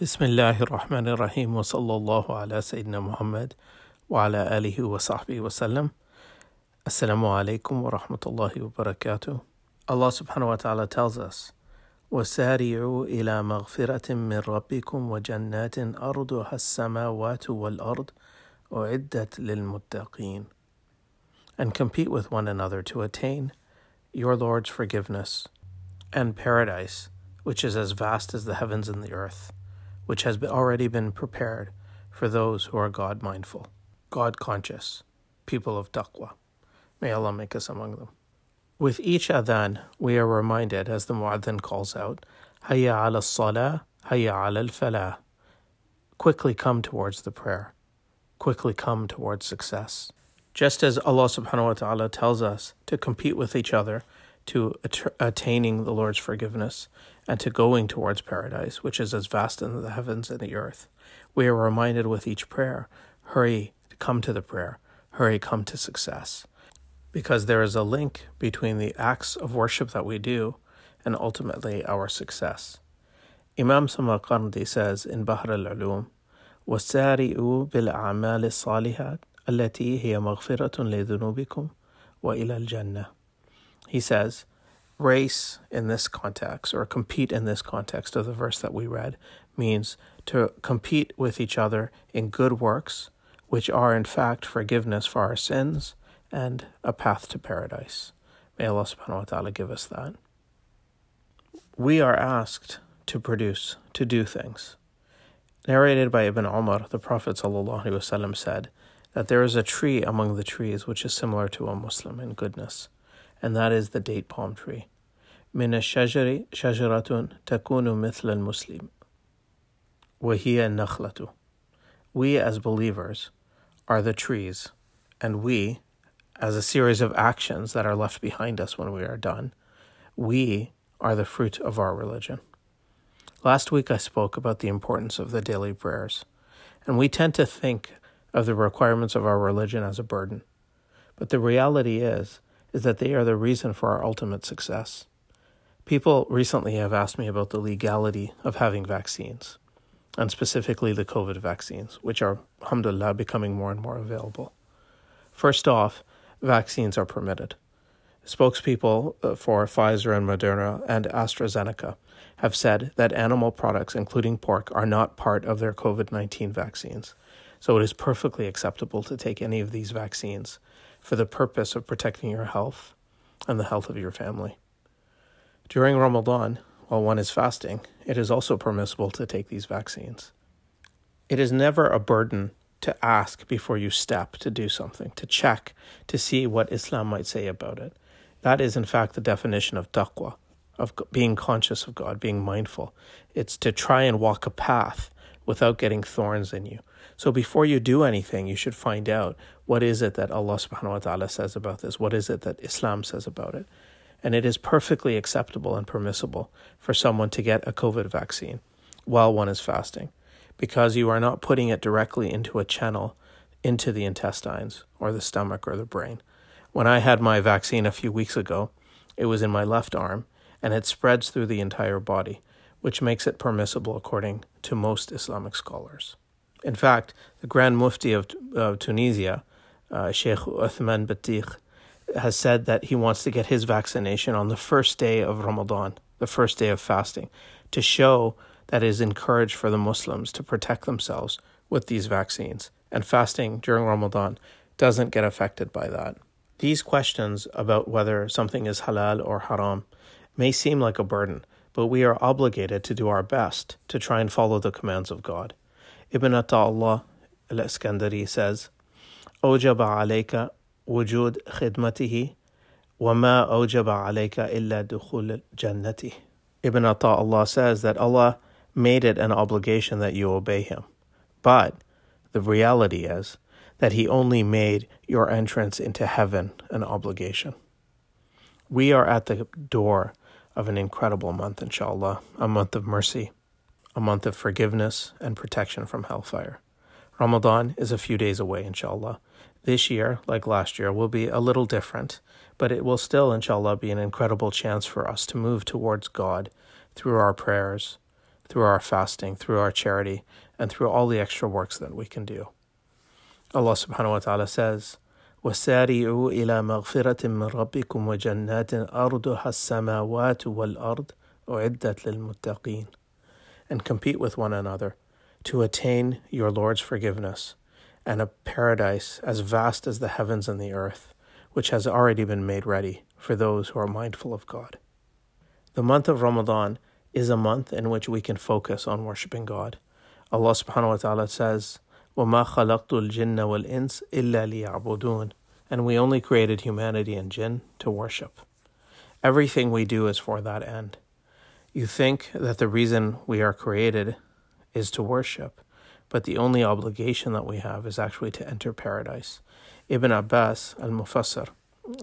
بسم الله الرحمن الرحيم وصلى الله على سيدنا محمد وعلى آله وصحبه وسلم السلام عليكم ورحمة الله وبركاته الله سبحانه وتعالى tells us وسارعوا إلى مغفرة من ربكم وجنات أرضها السماوات والأرض وَعِدَّتْ للمتقين and compete with one another to attain your Lord's forgiveness and paradise which is as vast as the heavens and the earth. Which has already been prepared for those who are God mindful, God conscious, people of taqwa. May Allah make us among them. With each adhan, we are reminded, as the muadhin calls out, Hayya ala salah, Hayya ala al-falah. Quickly come towards the prayer. Quickly come towards success. Just as Allah subhanahu wa ta'ala tells us to compete with each other to att- attaining the Lord's forgiveness and to going towards paradise, which is as vast as the heavens and the earth, we are reminded with each prayer, hurry, come to the prayer, hurry, come to success because there is a link between the acts of worship that we do and ultimately our success. Imam Samarqandi says in Bahr al-Ulum, وَسَارِئُوا بِالْأَعْمَالِ الصَّالِحَاتِ التي هي مغفرة لذنوبكم وإلى الجنة. he says, race in this context or compete in this context of the verse that we read means to compete with each other in good works, which are in fact forgiveness for our sins and a path to paradise. May Allah subhanahu wa ta'ala give us that. We are asked to produce, to do things. Narrated by Ibn Umar, the Prophet said that there is a tree among the trees which is similar to a Muslim in goodness, and that is the date palm tree. من الشجر شجرة تكون مثل المسلم وهي النخلة. We as believers are the trees, and we, as a series of actions that are left behind us when we are done, we are the fruit of our religion. Last week I spoke about the importance of the daily prayers, and we tend to think of the requirements of our religion as a burden. But the reality is is that they are the reason for our ultimate success. People recently have asked me about the legality of having vaccines, and specifically the COVID vaccines, which are, alhamdulillah, becoming more and more available. First off, vaccines are permitted. Spokespeople uh, for Pfizer and Moderna and AstraZeneca have said that animal products, including pork, are not part of their COVID 19 vaccines. So it is perfectly acceptable to take any of these vaccines for the purpose of protecting your health and the health of your family. During Ramadan, while one is fasting, it is also permissible to take these vaccines. It is never a burden to ask before you step to do something, to check, to see what Islam might say about it. That is, in fact, the definition of taqwa, of being conscious of God, being mindful. It's to try and walk a path without getting thorns in you. So before you do anything, you should find out what is it that Allah subhanahu wa ta'ala says about this? What is it that Islam says about it? And it is perfectly acceptable and permissible for someone to get a COVID vaccine while one is fasting because you are not putting it directly into a channel into the intestines or the stomach or the brain. When I had my vaccine a few weeks ago, it was in my left arm and it spreads through the entire body, which makes it permissible according to most Islamic scholars. In fact, the Grand Mufti of, of Tunisia, uh, Sheikh Uthman Batikh, has said that he wants to get his vaccination on the first day of Ramadan, the first day of fasting, to show that is encouraged for the Muslims to protect themselves with these vaccines. And fasting during Ramadan doesn't get affected by that. These questions about whether something is halal or haram may seem like a burden, but we are obligated to do our best to try and follow the commands of God. Ibn Ata'Allah al-Iskandari says, أوجب عليك وجود خدمته وما أوجب عليك إلا دخول جنته. Ibn Ata'Allah says that Allah made it an obligation that you obey him. But the reality is that he only made your entrance into heaven an obligation. We are at the door of an incredible month, inshallah, a month of mercy, a month of forgiveness and protection from hellfire. Ramadan is a few days away, inshallah. This year, like last year, will be a little different, but it will still, inshallah, be an incredible chance for us to move towards God through our prayers, through our fasting, through our charity, and through all the extra works that we can do. Allah subhanahu wa ta'ala says, وسارعوا إلى مغفرة من ربكم وجنات أرضها السماوات والأرض أعدت للمتقين and compete with one another to attain your Lord's forgiveness and a paradise as vast as the heavens and the earth, which has already been made ready for those who are mindful of God. The month of Ramadan is a month in which we can focus on worshipping God. Allah subhanahu wa ta'ala says, وَمَا خَلَقْتُ الْجِنَّ وَالْإِنسِ إِلَّا لِيَعْبُدُونَ And we only created humanity and jinn to worship. Everything we do is for that end. You think that the reason we are created is to worship, but the only obligation that we have is actually to enter paradise. Ibn Abbas al Mufassir,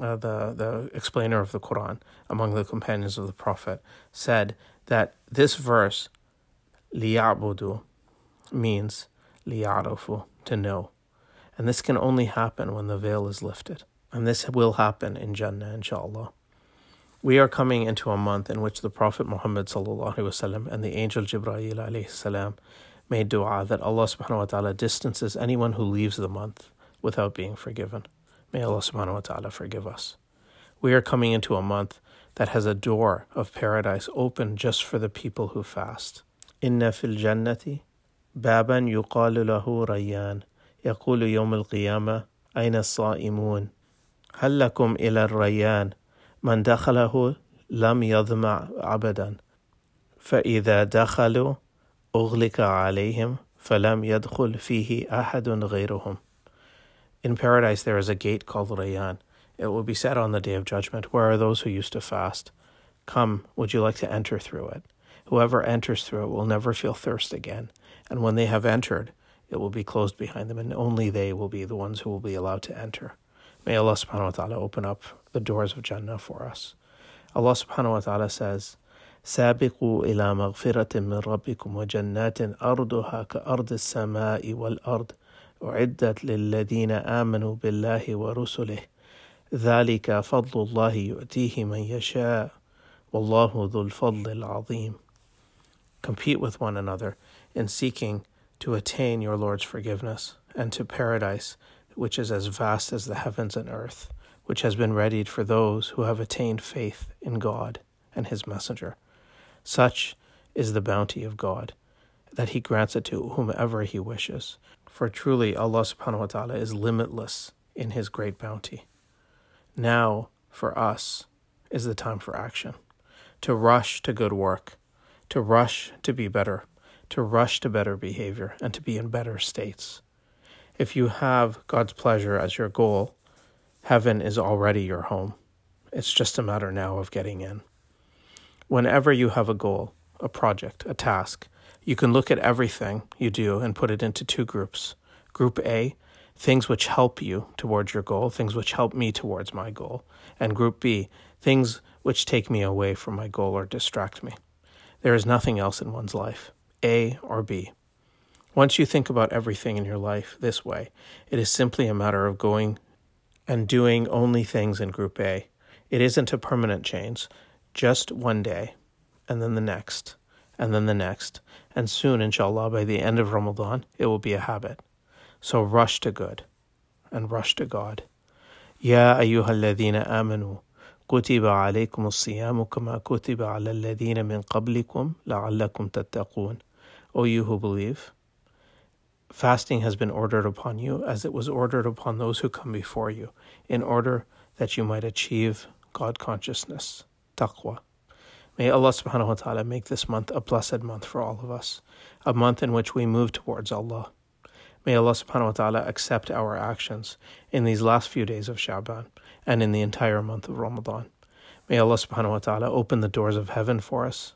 uh, the, the explainer of the Quran among the companions of the Prophet, said that this verse, liyabudu, means liyarufu, to know. And this can only happen when the veil is lifted. And this will happen in Jannah, inshallah. We are coming into a month in which the Prophet Muhammad and the angel Jibreel made dua that Allah subhanahu wa ta'ala distances anyone who leaves the month without being forgiven. May Allah subhanahu wa ta'ala forgive us. We are coming into a month that has a door of paradise open just for the people who fast. Inna fil jannati baban yuqalu lahu rayyan yaqulu yawm al-qiyamah ayna as-sa'imun hal lakum ila ar-rayyan man dakhalahu lam yadhma abadan fa idha dakhalu أغلق عليهم فلم يدخل فيه أحد غيرهم In paradise there is a gate called Rayyan. It will be said on the day of judgment, Where are those who used to fast? Come, would you like to enter through it? Whoever enters through it will never feel thirst again, and when they have entered, it will be closed behind them, and only they will be the ones who will be allowed to enter. May Allah subhanahu wa ta'ala open up the doors of Jannah for us. Allah subhanahu wa ta'ala says, سابقوا إلى مغفرة من ربكم وجنات أرضها كأرض السماء والأرض أعدت للذين آمنوا بالله ورسله ذلك فضل الله يؤتيه من يشاء والله ذو الفضل العظيم Compete with one another in seeking to attain your Lord's forgiveness and to paradise which is as vast as the heavens and earth, which has been readied for those who have attained faith in God and His messenger. Such is the bounty of God, that He grants it to whomever He wishes. For truly Allah subhanahu wa ta'ala is limitless in His great bounty. Now, for us, is the time for action. To rush to good work, to rush to be better, to rush to better behavior, and to be in better states. If you have God's pleasure as your goal, heaven is already your home. It's just a matter now of getting in. Whenever you have a goal, a project, a task, you can look at everything you do and put it into two groups. Group A, things which help you towards your goal, things which help me towards my goal. And Group B, things which take me away from my goal or distract me. There is nothing else in one's life, A or B. Once you think about everything in your life this way, it is simply a matter of going and doing only things in Group A. It isn't a permanent change, just one day, and then the next, and then the next, and soon, inshallah, by the end of Ramadan, it will be a habit. So rush to good and rush to God. يا أيها الذين آمنوا كتب عليكم الصيام كما كتب على الذين من قبلكم لعلكم تتقون O you who believe, Fasting has been ordered upon you as it was ordered upon those who come before you, in order that you might achieve God consciousness, taqwa. May Allah subhanahu wa ta'ala make this month a blessed month for all of us, a month in which we move towards Allah. May Allah subhanahu wa ta'ala accept our actions in these last few days of Sha'ban and in the entire month of Ramadan. May Allah subhanahu wa ta'ala open the doors of heaven for us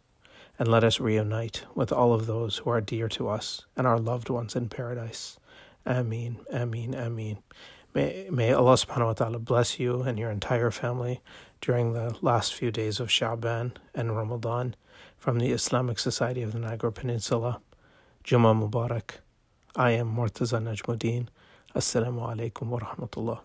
and let us reunite with all of those who are dear to us and our loved ones in paradise. Ameen, Ameen, Ameen. May, may Allah subhanahu wa ta'ala bless you and your entire family during the last few days of Sha'ban and Ramadan from the Islamic Society of the Niagara Peninsula. Jummah Mubarak. I am Murtaza Najmuddin. Assalamu alaikum wa rahmatullah.